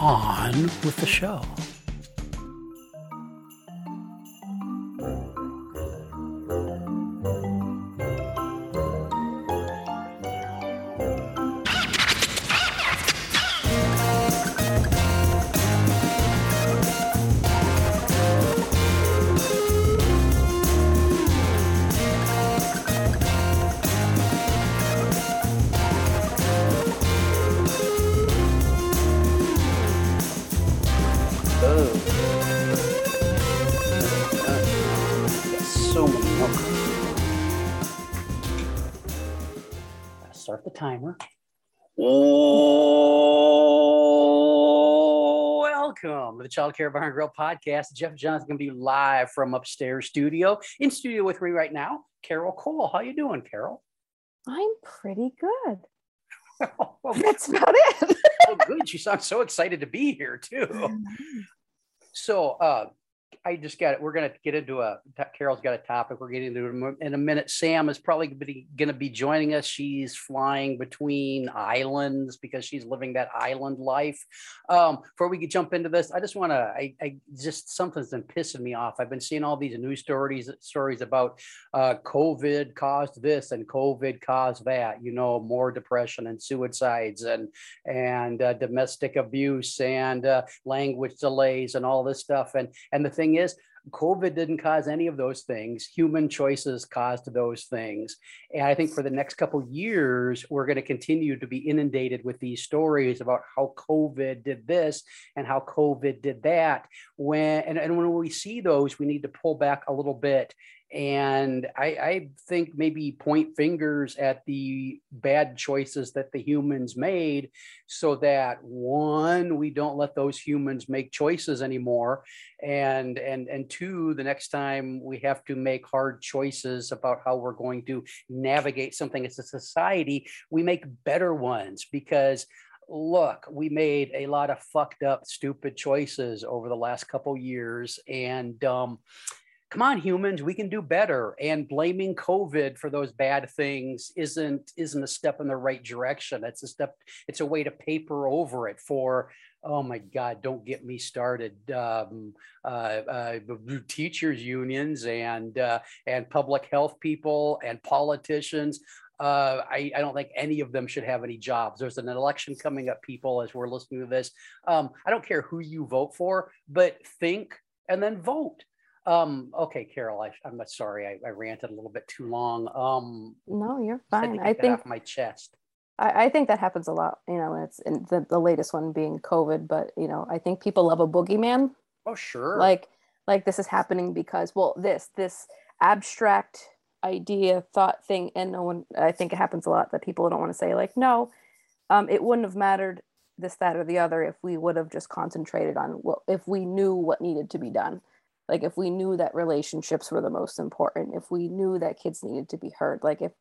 On with the show. So many more. Start the timer. Oh, welcome to the Child Care Bar and Grill podcast. Jeff Johnson is going to be live from upstairs studio. In studio with me right now, Carol Cole. How you doing, Carol? I'm pretty good. Well, That's about it. Oh, good. She sounds so excited to be here too. So, uh, I just got it. We're going to get into a, Carol's got a topic we're getting into in a minute. Sam is probably going to be joining us. She's flying between islands because she's living that island life. Um, before we could jump into this, I just want to, I, I just, something's been pissing me off. I've been seeing all these news stories, stories about uh, COVID caused this and COVID caused that, you know, more depression and suicides and, and uh, domestic abuse and uh, language delays and all this stuff. And, and the thing is, COVID didn't cause any of those things. Human choices caused those things. And I think for the next couple years, we're going to continue to be inundated with these stories about how COVID did this and how COVID did that. When and, and when we see those, we need to pull back a little bit and I, I, think maybe point fingers at the bad choices that the humans made so that one we don't let those humans make choices anymore. And and and two the next time we have to make hard choices about how we're going to navigate something as a society we make better ones. Because look, we made a lot of fucked up, stupid choices over the last couple years, and um, come on humans we can do better and blaming covid for those bad things isn't isn't a step in the right direction it's a step it's a way to paper over it for oh my god don't get me started um, uh, uh, teachers unions and uh, and public health people and politicians uh, I, I, don't think any of them should have any jobs. There's an election coming up, people, as we're listening to this. Um, I don't care who you vote for, but think and then vote. Um, okay, Carol, I, am sorry, I, I, ranted a little bit too long. Um, no, you're fine. I think off my chest. I, I, think that happens a lot. You know, and it's in the, the latest one being COVID, but you know, I think people love a boogeyman. Oh, sure. Like, like this is happening because, well, this this abstract idea, thought thing, and no one. I think it happens a lot that people don't want to say like, no, um, it wouldn't have mattered this, that, or the other if we would have just concentrated on well, if we knew what needed to be done like if we knew that relationships were the most important if we knew that kids needed to be heard like if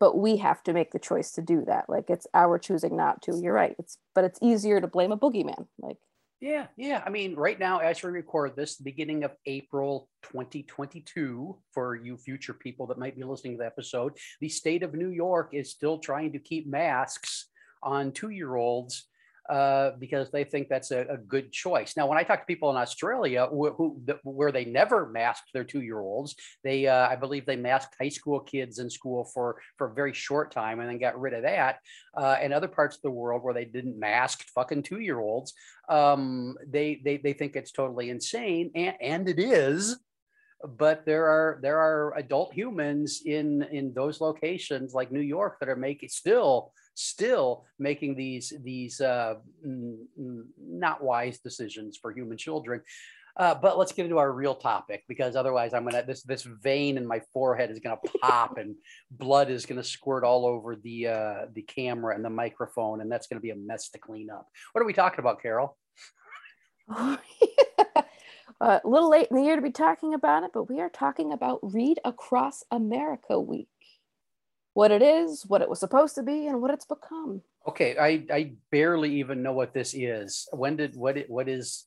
but we have to make the choice to do that. Like it's our choosing not to. You're right. It's but it's easier to blame a boogeyman like. Yeah yeah. I mean right now as we record this the beginning of april 2022 for you future people that might be listening to the episode the state of new york is still trying to keep masks on two year olds uh, because they think that's a, a, good choice. Now, when I talk to people in Australia who, who where they never masked their two year olds, they uh, I believe they masked high school kids in school for for a very short time and then got rid of that. Uh, and other parts of the world where they didn't mask fucking two year olds, um, they, they they think it's totally insane, and, and it is but there are there are adult humans in in those locations like New York that are making still still making these these uh, not wise decisions for human children. Uh, but let's get into our real topic because otherwise I'm gonna this this vein in my forehead is gonna pop and blood is gonna squirt all over the uh, the camera and the microphone and that's gonna be a mess to clean up. What are we talking about, Carol? uh, a little late in the year to be talking about it, but we are talking about Read Across America Week. What it is, what it was supposed to be, and what it's become. Okay, I, I barely even know what this is. When did what it what is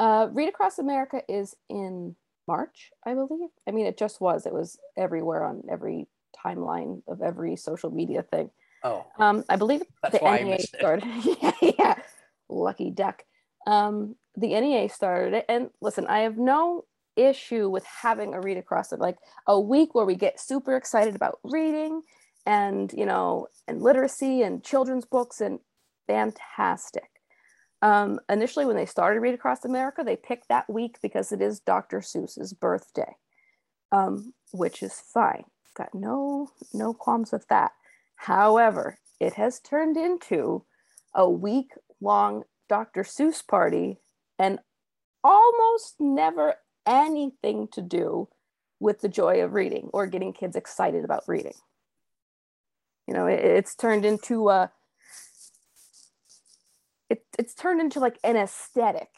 uh, Read Across America is in March, I believe. I mean, it just was. It was everywhere on every timeline of every social media thing. Oh, um, I believe That's the NEA started. yeah, yeah, lucky duck. Um, the NEA started it, and listen, I have no issue with having a read across it, like a week where we get super excited about reading and you know and literacy and children's books and fantastic um, initially, when they started Read Across America, they picked that week because it is Dr. Seuss's birthday, um, which is fine. Got no no qualms with that. However, it has turned into a week long Dr. Seuss party and almost never anything to do with the joy of reading or getting kids excited about reading. You know, it, it's turned into a it, it's turned into like an aesthetic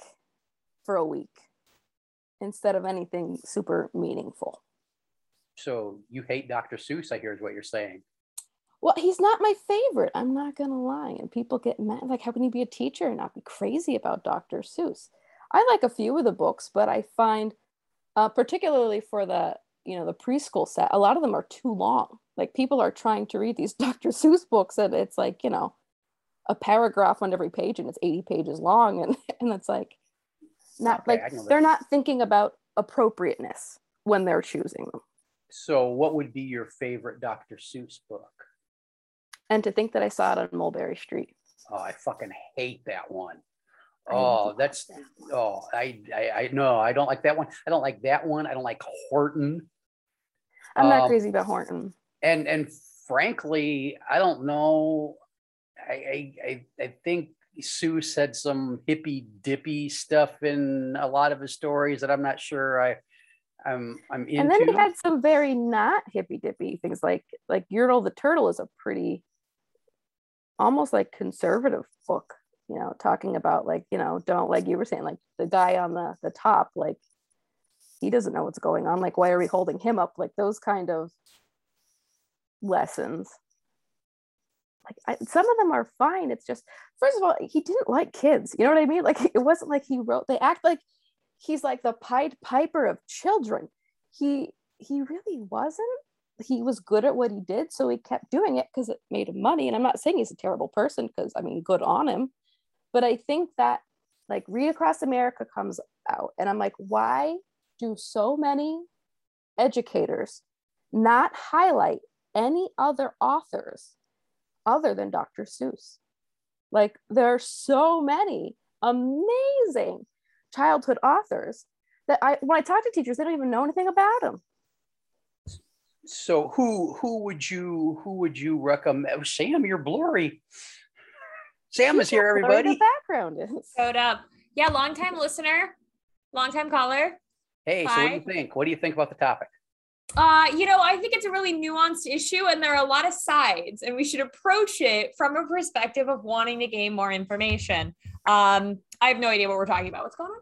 for a week instead of anything super meaningful. So you hate Dr. Seuss, I hear is what you're saying. Well, he's not my favorite. I'm not gonna lie. And people get mad. Like, how can you be a teacher and not be crazy about Dr. Seuss? I like a few of the books, but I find, uh, particularly for the you know the preschool set, a lot of them are too long. Like people are trying to read these Dr. Seuss books, and it's like you know a paragraph on every page and it's 80 pages long and and it's like not okay, like they're not thinking about appropriateness when they're choosing them. So what would be your favorite dr seuss book? And to think that i saw it on mulberry street. Oh i fucking hate that one oh that's that oh I, I i no i don't like that one. I don't like that one. I don't like horton. I'm not um, crazy about horton. and and frankly i don't know. I, I, I think Seuss said some hippy dippy stuff in a lot of his stories that I'm not sure I I'm I'm into. And then he had some very not hippy dippy things like like Yertle the Turtle is a pretty almost like conservative book, you know, talking about like, you know, don't like you were saying, like the guy on the the top, like he doesn't know what's going on. Like, why are we holding him up? Like those kind of lessons. Like I, some of them are fine. It's just first of all he didn't like kids. You know what i mean? Like it wasn't like he wrote they act like he's like the pied piper of children. He he really wasn't. He was good at what he did so he kept doing it because it made him money. And i'm not saying he's a terrible person because i mean good on him but i think that like read across america comes out and i'm like why do so many educators not highlight any other authors other than Dr. Seuss. Like there are so many amazing childhood authors that I when I talk to teachers, they don't even know anything about them. So who who would you who would you recommend? Sam, you're blurry. Sam is here, everybody. The background is. Showed up. Yeah, long time listener, long time caller. Hey, Hi. so what do you think? What do you think about the topic? Uh, you know, I think it's a really nuanced issue and there are a lot of sides, and we should approach it from a perspective of wanting to gain more information. Um, I have no idea what we're talking about. What's going on?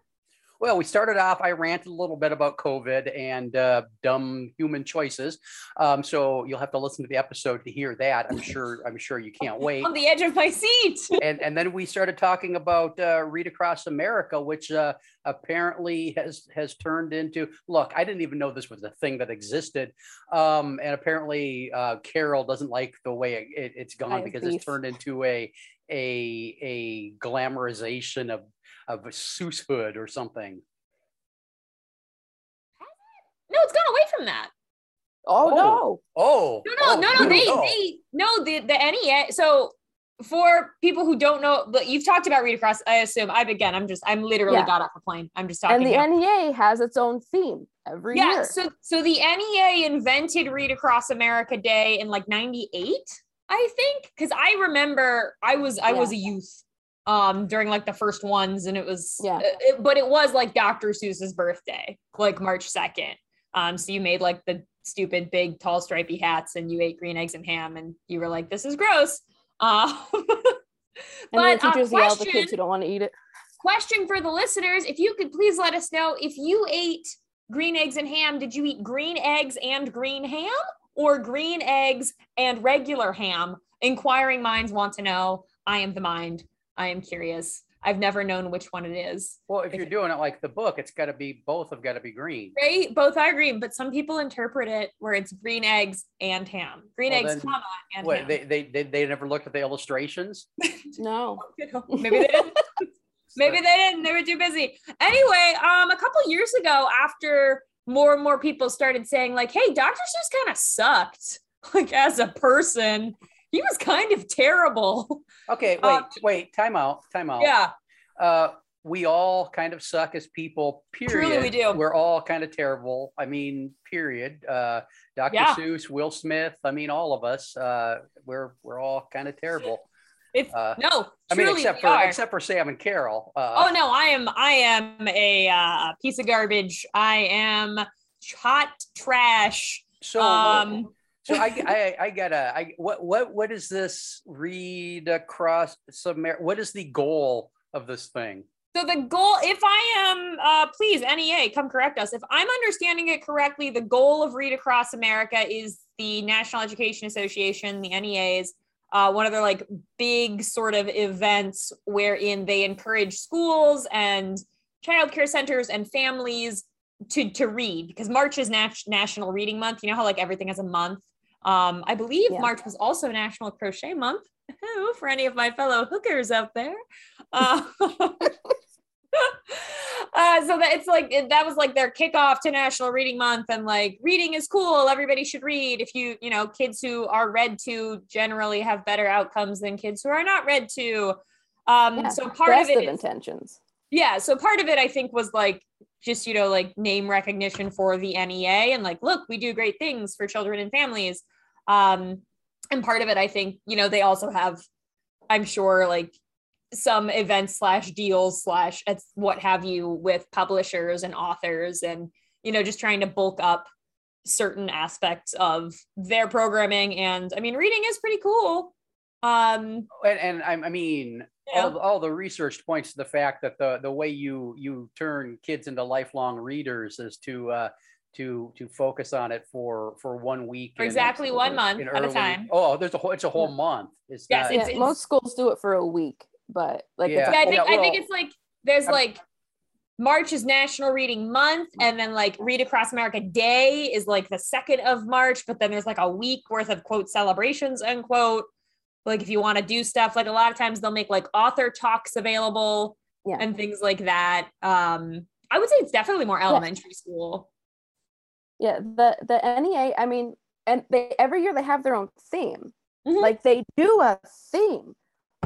Well, we started off, I ranted a little bit about COVID and uh, dumb human choices. Um, so you'll have to listen to the episode to hear that. I'm sure, I'm sure you can't wait. On the edge of my seat. and, and then we started talking about uh, Read Across America, which uh, apparently has, has turned into, look, I didn't even know this was a thing that existed. Um, and apparently uh, Carol doesn't like the way it, it, it's gone because it's turned into a, a, a glamorization of of a Seuss hood or something. No, it's gone away from that. Oh, oh no! Oh, no, no, oh, no, no! Oh, they, no. they, no, the the NEA. So for people who don't know, but you've talked about Read Across. I assume I've again. I'm just. I'm literally yeah. got off a plane. I'm just talking. And the now. NEA has its own theme every yeah, year. So so the NEA invented Read Across America Day in like '98, I think, because I remember I was I yeah. was a youth um during like the first ones and it was Yeah. uh, it- but it was like Dr. Seuss's birthday like March 2nd um so you made like the stupid big tall stripy hats and you ate green eggs and ham and you were like this is gross um And but, uh, teachers yell at the question- kids who don't want to eat it. question for the listeners if you could please let us know if you ate green eggs and ham did you eat green eggs and green ham or green eggs and regular ham inquiring minds want to know i am the mind i am curious i've never known which one it is Well, if you're doing it like the book, it's got to be both have got to be green. right both are green but some people interpret it where it's green eggs and ham green Well, eggs then- comma and What ham they, they they they never looked at the illustrations. No. maybe they didn't Maybe they didn't. They were too busy. Anyway, um, a couple years ago, after more and more people started saying, like, hey, Dr. Seuss kind of sucked, like as a person. He was kind of terrible. Okay, wait, Uh, wait, time out, time out. Yeah. Uh, we all kind of suck as people. Period. Truly we do. We're all kind of terrible. I mean, period. Uh, Dr. Yeah. Seuss, Will Smith. I mean, all of us. Uh, we're we're all kind of terrible. It's Uh, no, I mean, except for are. except for Sam and Carol. Uh, oh no, I am I am a uh, piece of garbage. I am hot trash. so Um so I, I I gotta I what what what is this read across some what is the goal of this thing? So the goal, if I am, uh, please NEA, come correct us. If I'm understanding it correctly, the goal of Read Across America is the National Education Association, the NEA's, uh, one of their like big sort of events wherein they encourage schools and childcare centers and families to to read because March is Nat- National Reading Month. You know how like everything has a month. Um, I believe Yeah. March was also National Crochet Month. Ooh, for any of my fellow hookers out there. Uh, uh, so that it's like that was like their kickoff to National Reading Month, and like reading is cool. Everybody should read. If you you know kids who are read to generally have better outcomes than kids who are not read to. Um, Yeah, so part of it, is- intentions. yeah. So part of it, I think, was like just you know like name recognition for the NEA, and like look, we do great things for children and families. Um, and part of it, I think, you know, they also have, I'm sure, like some events slash deals slash what have you with publishers and authors and you know just trying to bulk up certain aspects of their programming and i mean reading is pretty cool um and, and I, I mean Yeah. all, all the research points to the fact that the the way you you turn kids into lifelong readers is to uh to to focus on it for for one week For in- exactly one in month at a time. oh there's a whole it's a whole month it's Yes, not, it's- Yeah, most schools do it for a week, but like Yeah. it's yeah i a think Yeah, i think it's like there's I'm- like march is national reading month and then like read across america day is like the second of march but then there's like a week worth of quote celebrations unquote like if you want to do stuff like a lot of times they'll make like author talks available Yeah. and things like that um i would say it's definitely more elementary school yeah the the NEA. I mean, and they every year they have their own theme. Mhm. Like they do a theme.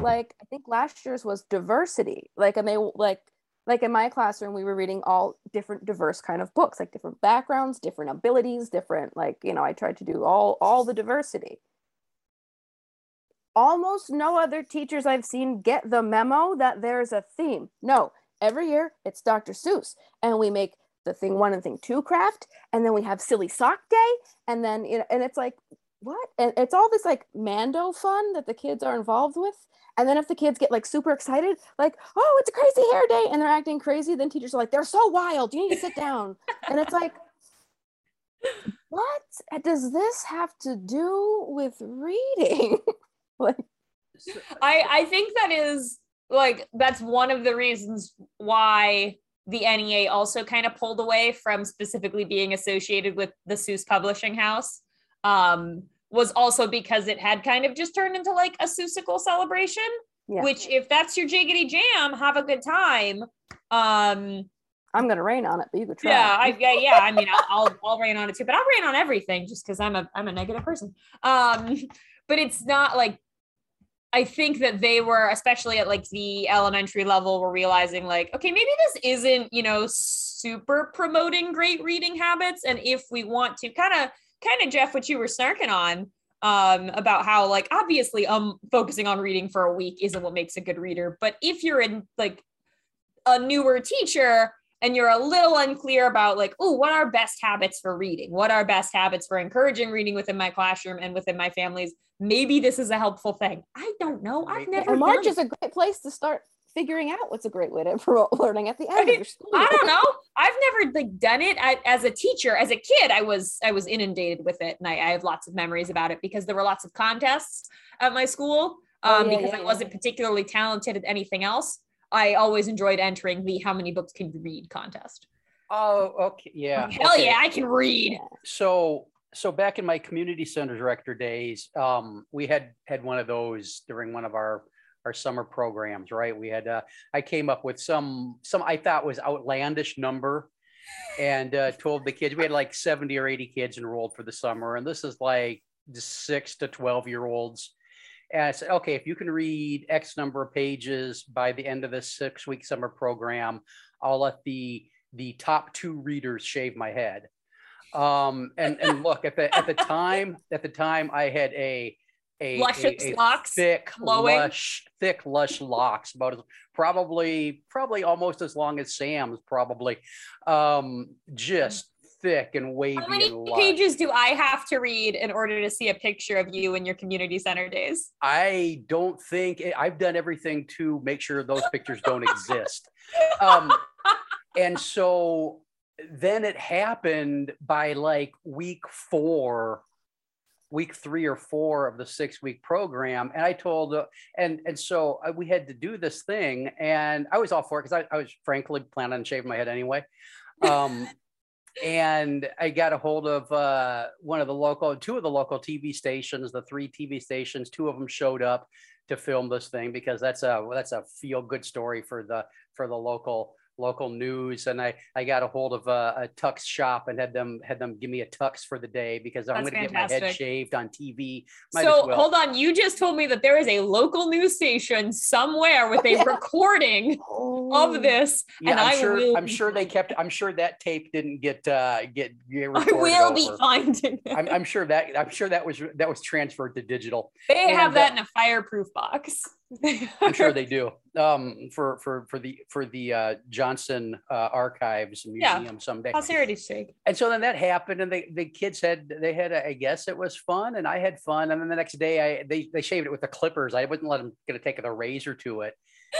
Like I think last year's was diversity. Like and they like like in my classroom we were reading all different diverse kind of books, like different backgrounds, different abilities, different like you know I tried to do all all the diversity. Almost no other teachers I've seen get the memo that there's a theme. No, every year it's Dr. Seuss, and we make the thing one and thing two craft, and then we have silly sock day, and then you know, and it's like what? And it's all this like Mando fun that the kids are involved with. And then if the kids get like super excited, like, oh, it's a crazy hair day, and they're acting crazy, then teachers are like, they're so wild. You need to sit down. and it's like, what does this have to do with reading? like, I I think that is like that's one of the reasons why the NEA also kind of pulled away from specifically being associated with the Seuss Publishing House. Um, was also because it had kind of just turned into like a Seussical celebration. Yeah. Which, if that's your jiggity jam, have a good time. Um, I'm gonna rain on it, but you could try. yeah, I yeah, yeah. I mean, I'll, I'll I'll rain on it too, but I'll rain on everything just because I'm a I'm a negative person. Um, but it's not like I think that they were, especially at like the elementary level, were realizing like, okay, maybe this isn't you know super promoting great reading habits, and if we want to kind of kind of Jeff, what you were snarking on, um, about how like obviously um focusing on reading for a week isn't what makes a good reader, but if you're in like a newer teacher and you're a little unclear about like oh what are best habits for reading what are best habits for encouraging reading within my classroom and within my families maybe this is a helpful thing i don't know i've never And March done is a great place to start figuring out what's a great way to promote learning at the end of your school. I don't know. I've never like done it I, as a teacher. As a kid, I was I was inundated with it, and I, I have lots of memories about it because there were lots of contests at my school. Oh, Um, yeah, because yeah, I yeah. wasn't particularly talented at anything else. I always enjoyed entering the how many books can you read contest. Oh, okay. Yeah. Hell okay. yeah, I can read. So so back in my community center director days, um, we had had one of those during one of our our summer programs, right? We had uh, I came up with some some I thought was outlandish number and uh, told the kids we had like 70 or 80 kids enrolled for the summer and this is like the 6 to 12 year olds and I said, okay, if you can read X number of pages by the end of this six week summer program, I'll let the the top two readers shave my head. Um, and and look at the at the time at the time I had a a, a, a locks, thick lush thick lush locks about as probably probably almost as long as Sam's probably um just thick and wavy How many pages do I have to read in order to see a picture of you in your community center days? I don't think I've done everything to make sure those pictures don't exist. Um, and so then it happened by like week four, week three or four of the six week program. And I told, uh, and and so uh, we had to do this thing, and I was all for it because I, I was frankly planning on shaving my head anyway. Um, and I got a hold of uh, one of the local, two of the local TV stations, the three TV stations. Two of them showed up to film this thing because that's a that's a feel good story for the for the local local news. And I I got a hold of a, a tux shop and had them had them give me a tux for the day because I'm going to get my head shaved on TV. Might so well. hold on, you just told me that there is a local news station somewhere with a Yeah. recording Oh. of this, Yeah, and I'm I sure. will. I'm sure they kept. I'm sure that tape didn't get uh, get. get I will be over. finding it. I'm, I'm sure that. I'm sure that was that was transferred to digital. they have that uh, in a fireproof box. I'm sure they do. Um, for for for the for the uh, Johnson uh, Archives and Yeah. Museum someday. Posterity's sake. And so then that happened, and they the kids had they had a, I guess it was fun, and I had fun, and then the next day I they they shaved it with the clippers. I wouldn't let them get to take the razor to it,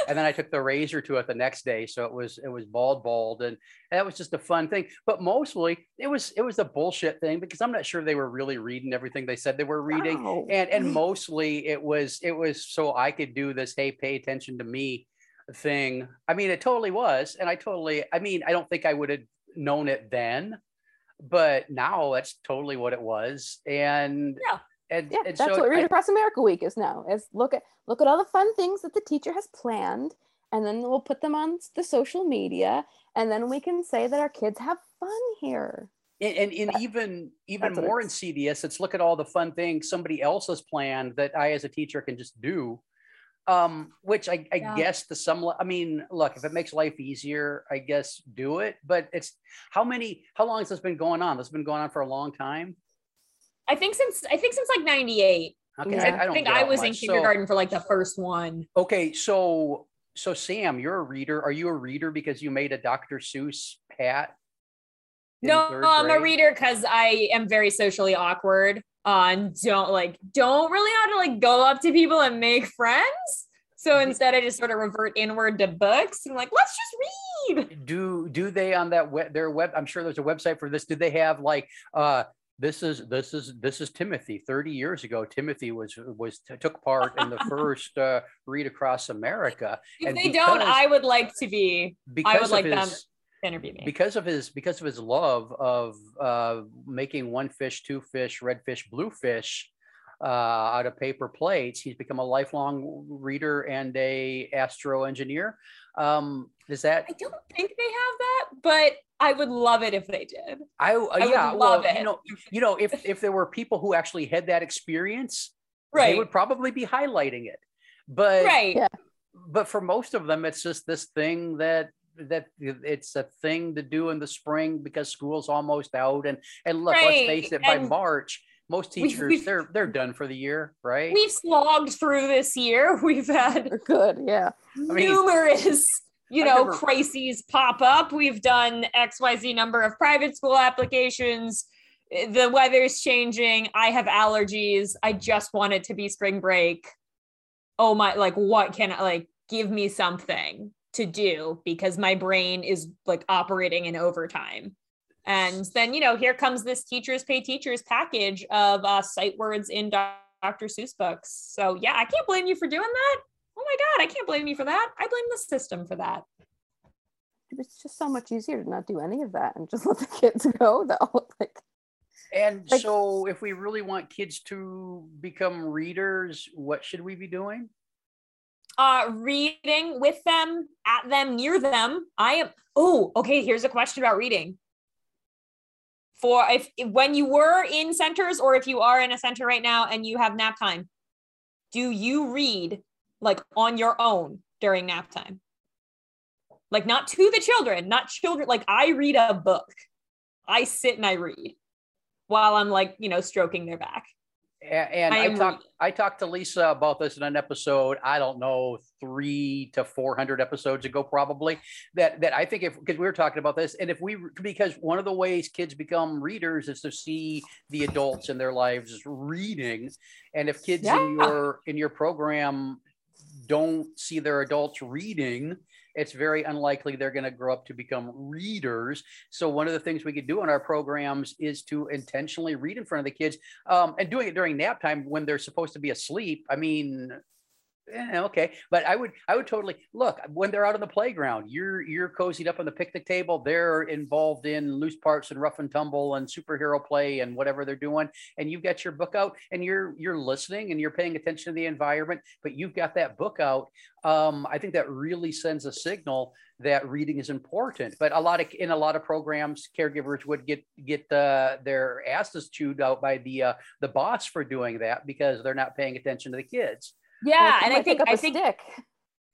and then I took the razor to it the next day, so it was it was bald bald, and that was just a fun thing. But mostly it was it was a bullshit thing because I'm not sure they were really reading everything they said they were reading Wow. and and mostly it was it was so I could do this hey pay attention to me thing. I mean it totally was and I totally I mean I don't think I would have known it then but now that's totally what it was and Yeah. And, Yeah, and that's so what Read I- Across America Week is now. Is look at look at all the fun things that the teacher has planned, and then we'll put them on the social media, and then we can say that our kids have fun here. and, and, and That- even even that's what it more in is. CDS, it's look at all the fun things somebody else has planned that I as a teacher can just do. Um, which I, I Yeah. guess the some, I mean, look, if it makes life easier, I guess do it. But it's how many, how long has this been going on? This has been going on for a long time. I think since I think since like '98. Okay, I, I, I don't think I was in much. So- kindergarten for like the first one. okay, so so Sam, you're a reader. Are you a reader because you made a Dr. Seuss hat? in No, I'm a reader because I am very socially awkward uh, and don't like don't really know how to like go up to people and make friends. So instead, I just sort of revert inward to books and like let's just read. do do they on that web their web i'm sure there's a website for this do they have like uh this is this is this is timothy. 30 years ago timothy was was took part in the first uh read across america. If And they don't, I would like to be because would like them his to interview me. because of his because of his love of uh making one fish two fish red fish blue fish uh, out of paper plates he's become a lifelong reader and a astro engineer. Um is that I don't think they have that, but I would love it if they did. I, uh, I would yeah, love well, it. you know, you know, if if there were people who actually had that experience, right, they would probably be highlighting it. But right. Yeah. but for most of them, it's just this thing that that it's a thing to do in the spring because school's almost out. And and look, let's face it, by and- March, most We've- teachers we've- they're they're done for the year, right? We've slogged through this year. We've had They're good. Yeah. mean, numerous, you know, never- crises pop up. We've done XYZ number of private school applications. The weather's changing. I have allergies. I just want it to be spring break. Oh my, like, what can I, like, give me something to do because my brain is like operating in overtime. And then, you know, here comes this teachers pay teachers package of uh, sight words in Dr. Seuss books. So, yeah, I can't blame you for doing that. Oh my God, I can't blame you for that. I blame the system for that. It's just so much easier to not do any of that and just let the kids go though. Like And Like- so, if we really want kids to become readers, what should we be doing? Uh, reading with them, at them, near them. I am. Oh, okay. Here's a question about reading. For if when you were in centers, or if you are in a center right now and you have nap time, do you read like on your own during nap time? Like not to the children, not children. Like I read a book. I sit and I read while I'm like you know stroking their back. A- And I I, talked. I talked to Lisa about this in an episode, I don't know, three to four hundred episodes ago, probably. That that I think if because we were talking about this, and if we because one of the ways kids become readers is to see the adults in their lives reading. And if kids in your in your program don't see their adults reading, it's very unlikely they're going to grow up to become readers. So one of the things we could do in our programs is to intentionally read in front of the kids um, and doing it during nap time when they're supposed to be asleep. I mean, eh, okay, but I would I would totally look when they're out on the playground. You're you're cozied up on the picnic table. They're involved in loose parts and rough and tumble and superhero play and whatever they're doing. And you've got your book out and you're you're listening and you're paying attention to the environment. But you've got that book out. Um, I think that really sends a signal that reading is important. But a lot of in a lot of programs, caregivers would get get uh, their asses chewed out by the uh, the boss for doing that because they're not paying attention to the kids. Yeah, and I think I think stick.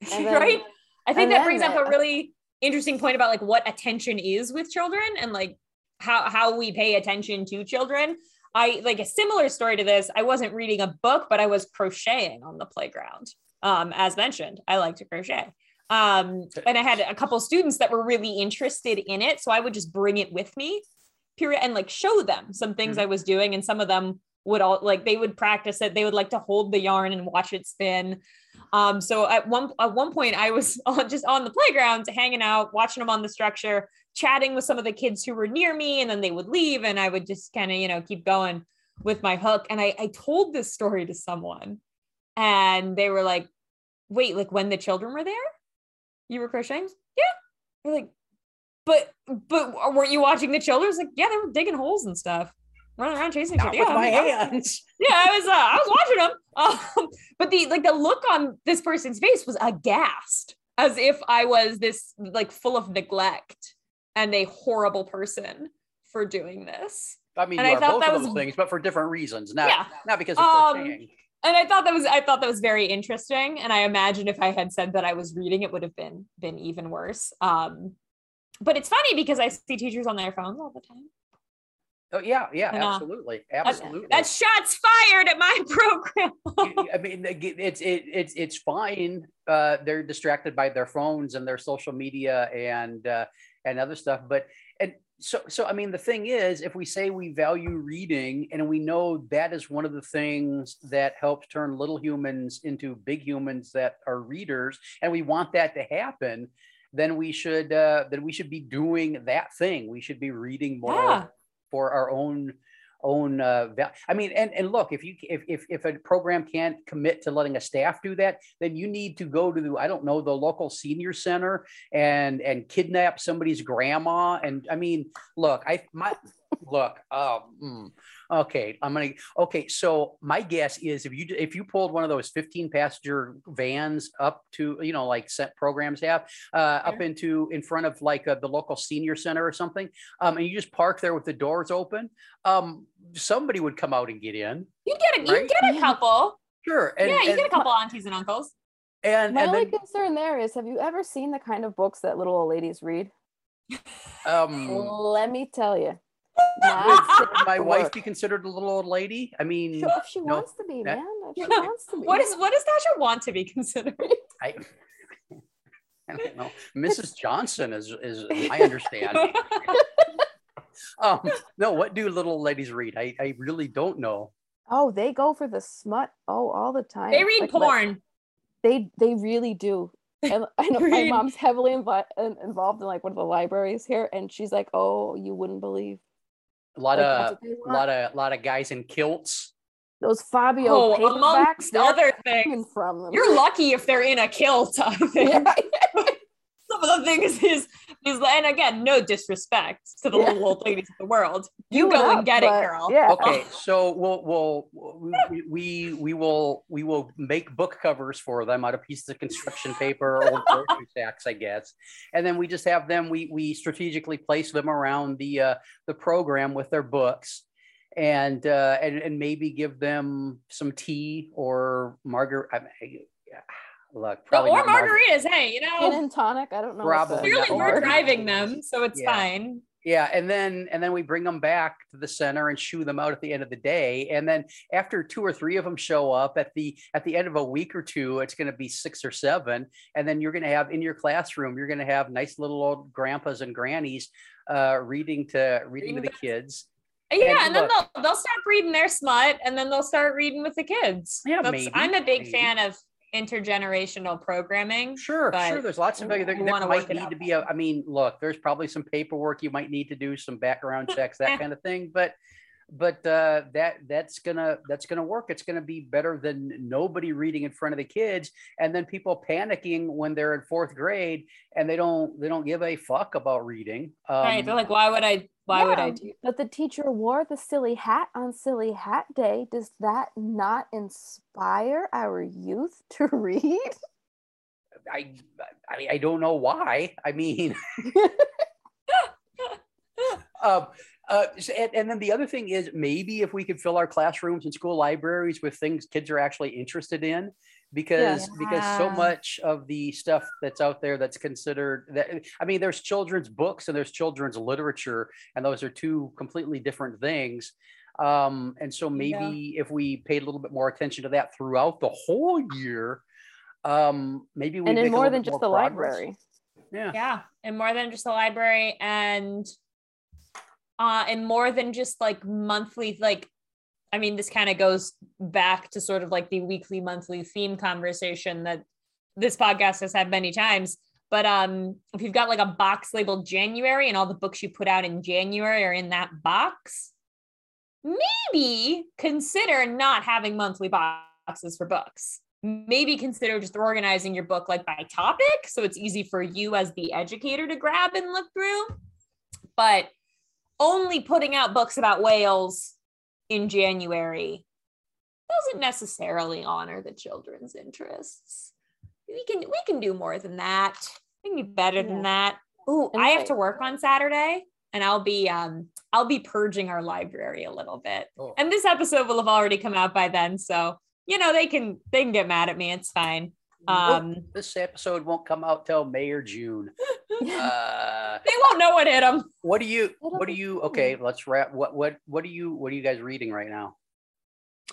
then- right. I think that brings up a really interesting point about like what attention is with children and like how how we pay attention to children. I like a similar story to this. I wasn't reading a book, but I was crocheting on the playground. Um, as mentioned, I like to crochet. Um, and I had a couple students that were really interested in it, so I would just bring it with me, period, and like show them some things I was doing, and some of them would all like they would practice it. They would like to hold the yarn and watch it spin. Um, so at one at one point, I was on, just on the playground, hanging out, watching them on the structure, chatting with some of the kids who were near me, and then they would leave, and I would just kind of you know keep going with my hook. And I I told this story to someone, and they were like, "Wait, like when the children were there, you were crocheting?" Yeah. They're like, "But but weren't you watching the children?" Like, "Yeah, they were digging holes and stuff." Running around chasing each Not other. with Yeah, my I was- hands. yeah, I was uh, I was watching them. Um, but the like the look on this person's face was aghast, as if I was this like full of neglect and a horrible person for doing this. I mean, And you I are thought both that of was- things, but for different reasons. Not Yeah. not because of Um, crocheting. And I thought that was I thought that was very interesting. And I imagine if I had said that I was reading, it would have been been even worse. Um, but it's funny because I see teachers on their phones all the time. Oh yeah, yeah, and, uh, absolutely, absolutely. That shots fired at my program. I mean, it's it, it's it's fine. Uh, they're distracted by their phones and their social media and uh, and other stuff. But and so so I mean, the thing is, if we say we value reading and we know that is one of the things that helps turn little humans into big humans that are readers, and we want that to happen, then we should uh, then we should be doing that thing. We should be reading more Yeah. For our own own uh val- i mean and and look if you if, if if a program can't commit to letting a staff do that then you need to go to the i don't know the local senior center and and kidnap somebody's grandma and i mean look i my look um mm, okay i'm gonna okay so my guess is if you if you pulled one of those 15 passenger vans up to you know like set programs have uh up into in front of like uh, the local senior center or something um and you just park there with the doors open um somebody would come out and get in You get a you Right? get a couple. sure and, yeah, you and, get a couple aunties and uncles. and, My and only then concern there is have you ever seen the kind of books that little old ladies read? um Let me tell you. Would my wife be considered a little old lady? I mean, Sure, if she no, wants to be, that- man. If she wants to be. What is what does Tasha want to be considered? I, I don't know. Mrs. Johnson is is I understanding. um, no, what do little ladies read? I, I really don't know. Oh, they go for the smut. Oh, all the time. They read Like, like, porn. they they really do. And I know my mom's heavily invi- involved in like one of the libraries here, and she's like, "Oh, you wouldn't believe A lot like, of a lot of a lot of guys in kilts. those Fabio Oh, paperbacks. amongst other things. from them." You're lucky if they're in a kilt. I think. Yeah. Some of the things is is and again, no disrespect to the Yeah. little old ladies of the world. You Do go up, and get it, but girl. Yeah. Okay, so we'll we'll we, we we will we will make book covers for them out of pieces of construction paper, or grocery sacks, I guess, and then we just have them. We we strategically place them around the uh, the program with their books, and uh, and and maybe give them some tea or margar. I look, probably or not margar- margaritas, hey, you Gin know, and tonic. I don't know. Probably clearly we're margaritas. driving them, so it's Yeah. fine. Yeah, and then and then we bring them back to the center and shoo them out at the end of the day. And then after two or three of them show up at the at the end of a week or two, it's going to be six or seven. And then you're going to have in your classroom, you're going to have nice little old grandpas and grannies uh, reading to reading to the kids. Yeah, And and then look- they'll they'll start reading their smut, and then they'll start reading with the kids. Yeah, That's- maybe, I'm a big maybe. fan of intergenerational programming. Sure, sure. There's lots of you there, there might need to be a. I mean, look, there's probably some paperwork you might need to do, some background checks, that kind of thing. But but uh, that that's gonna that's gonna work. It's gonna be better than nobody reading in front of the kids, and then people panicking when they're in fourth grade and they don't they don't give a fuck about reading. Um, right? They're like, why would I? Why would I Yeah, do? But the teacher wore the silly hat on Silly Hat Day. Does that not inspire our youth to read? I, I I don't know why. I mean, um, uh, and, and then the other thing is maybe if we could fill our classrooms and school libraries with things kids are actually interested in, because because so much of the stuff that's out there that's considered that I mean, there's children's books and there's children's literature, and those are two completely different things. Um, and so maybe if we paid a little bit more attention to that throughout the whole year, um, maybe we and make in more little than bit just the progress. library. Yeah. Yeah, and more than just the library, and uh, and more than just like monthly. Like, I mean, this kind of goes back to sort of like the weekly, monthly theme conversation that this podcast has had many times. But um, if you've got like a box labeled January and all the books you put out in January are in that box, maybe consider not having monthly boxes for books. Maybe consider just organizing your book like by topic so it's easy for you as the educator to grab and look through. But only putting out books about whales in January doesn't necessarily honor the children's interests. We can we can do more than that. We can be better than that. Ooh, And I have like- to work on Saturday and I'll be um I'll be purging our library a little bit. Oh. And this episode will have already come out by then, so you know they can they can get mad at me. It's fine. Nope, Um this episode won't come out till May or June. Uh, they won't know what hit them. what do you? What do you? Okay, let's wrap. What what what do you? What are you guys reading right now?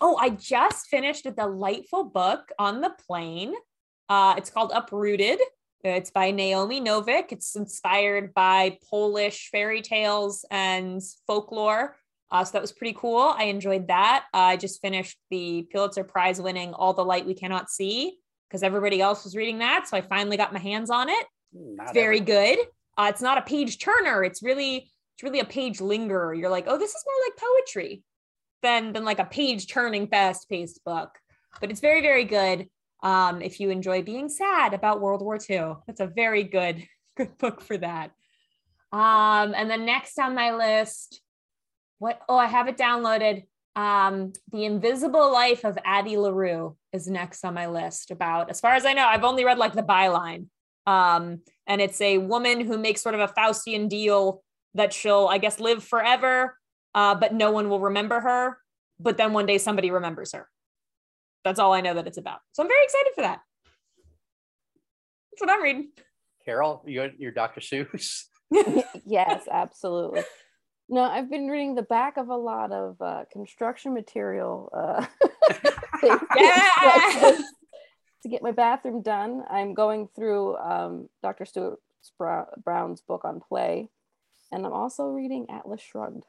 Oh, I just finished a delightful book on the plane. Uh, it's called Uprooted. It's by Naomi Novik. It's inspired by Polish fairy tales and folklore. Uh, so that was pretty cool. I enjoyed that. Uh, I just finished the Pulitzer Prize winning All the Light We Cannot See because everybody else was reading that. So I finally got my hands on it. Not It's very good. Uh, it's not a page turner. It's really it's really a page lingerer. You're like, oh, this is more like poetry than than like a page turning fast paced book. But it's very very good. Um, if you enjoy being sad about World War II, that's a very good good book for that. Um, and then next on my list, what? Oh, I have it downloaded. Um, The Invisible Life of Addie LaRue is next on my list. About as far as I know, I've only read like the byline. Um, and it's a woman who makes sort of a Faustian deal that she'll, I guess, live forever, uh, but no one will remember her. But then one day somebody remembers her. That's all I know that it's about. So I'm very excited for that. That's what I'm reading. Carol, you're, you're Dr. Seuss. yes, absolutely. No, I've been reading the back of a lot of uh, construction material. Uh, to get my bathroom done. I'm going through um, Dr. Stuart Brown's book on play, and I'm also reading Atlas Shrugged.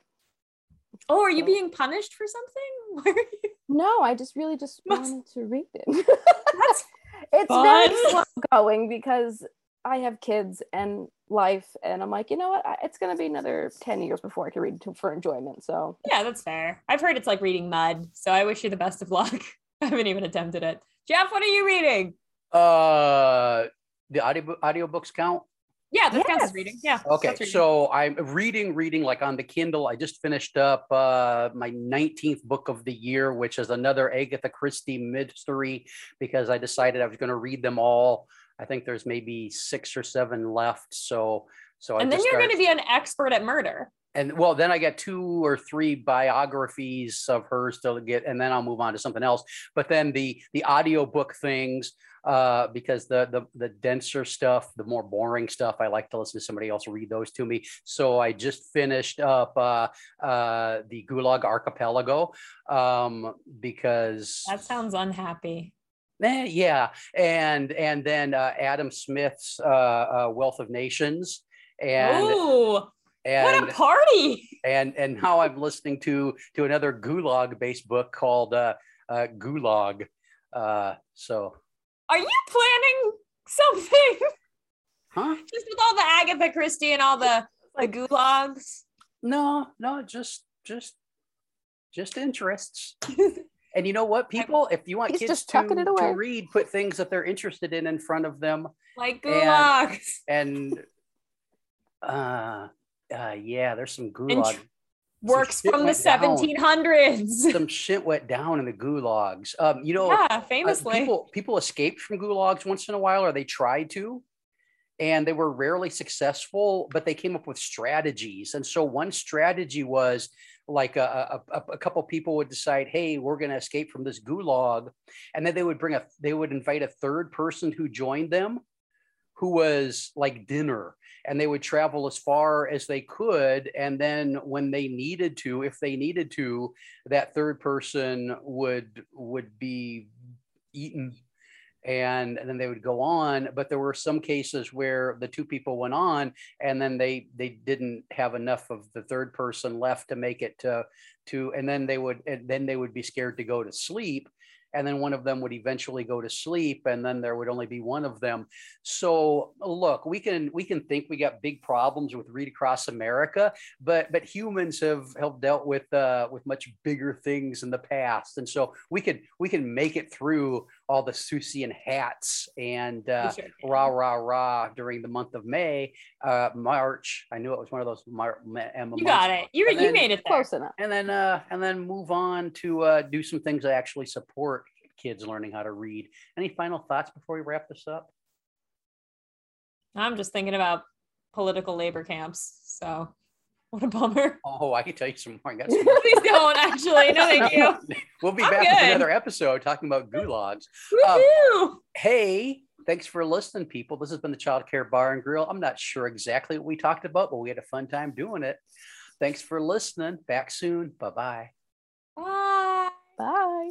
Oh, are you So- being punished for something? Why are you- No, I just really just Must- wanted to read it. That's it's fun. very slow going because I have kids and life, and I'm like, you know what? I, it's gonna be another ten years before I can read to, for enjoyment. So yeah, that's fair. I've heard it's like reading mud, so I wish you the best of luck. I haven't even attempted it. Jeff, what are you reading? Uh, the audio audiobooks count. Yeah, that counts as reading. Yeah. Okay, reading. so I'm reading, reading like on the Kindle. I just finished up uh, my 19th book of the year, which is another Agatha Christie mystery, because I decided I was going to read them all. I think there's maybe six or seven left. So, so I and then just you're going to be an expert at murder. and well, then I got two or three biographies of hers to get, and then I'll move on to something else. But then the the audio book things, uh, because the the the denser stuff, the more boring stuff, I like to listen to somebody else read those to me. So I just finished up uh, uh, the Gulag Archipelago, um, because That sounds unhappy. Eh, yeah, and and then uh, Adam Smith's uh, uh, Wealth of Nations, and Ooh, and what a party! and and now I'm listening to to another Gulag based book called uh, uh, Gulag. Uh, so, Are you planning something? huh? Just with all the Agatha Christie and all the the gulags. No, no, just just just interests. And you know what, people, if you want He's kids to, to read, put things that they're interested in in front of them. like And- gulags. And uh, uh, yeah, there's some And Gulag. tr- Works shit from the went down. 1700s. some shit went down in the gulags. Um, you know, yeah, uh, famously. people people escaped from gulags once in a while, or they tried to, and they were rarely successful. But they came up with strategies, and so one strategy was like a, a, a- couple people would decide, hey, we're going to escape from this gulag, and then they would bring a they would invite a third person who joined them, who was like dinner. And they would travel as far as they could. And then when they needed to, if they needed to, that third person would would be eaten and, and then they would go on but there were some cases where the two people went on and then they they didn't have enough of the third person left to make it to to and then they would and then they would be scared to go to sleep and then one of them would eventually go to sleep and then there would only be one of them. So look we can we can think we got big problems with read across america but but humans have have dealt with uh with much bigger things in the past and so we could we can make it through all the Seussian hats and uh sure rah rah rah during the month of may uh march i knew it was one of those Mar- Emma You months. got it. You, And you then- made it there. close enough. and then uh and then move on to uh do some things that actually support kids learning how to read any final thoughts before we wrap this up I'm just thinking about political labor camps. So what a bummer. oh i can tell you some more i got some more. Please don't actually. No, thank you. we'll be I'm back with another episode talking about gulags Um, hey thanks for listening people this has been the child care bar and grill i'm not sure exactly what we talked about but we had a fun time doing it thanks for listening back soon bye bye Bye. Bye.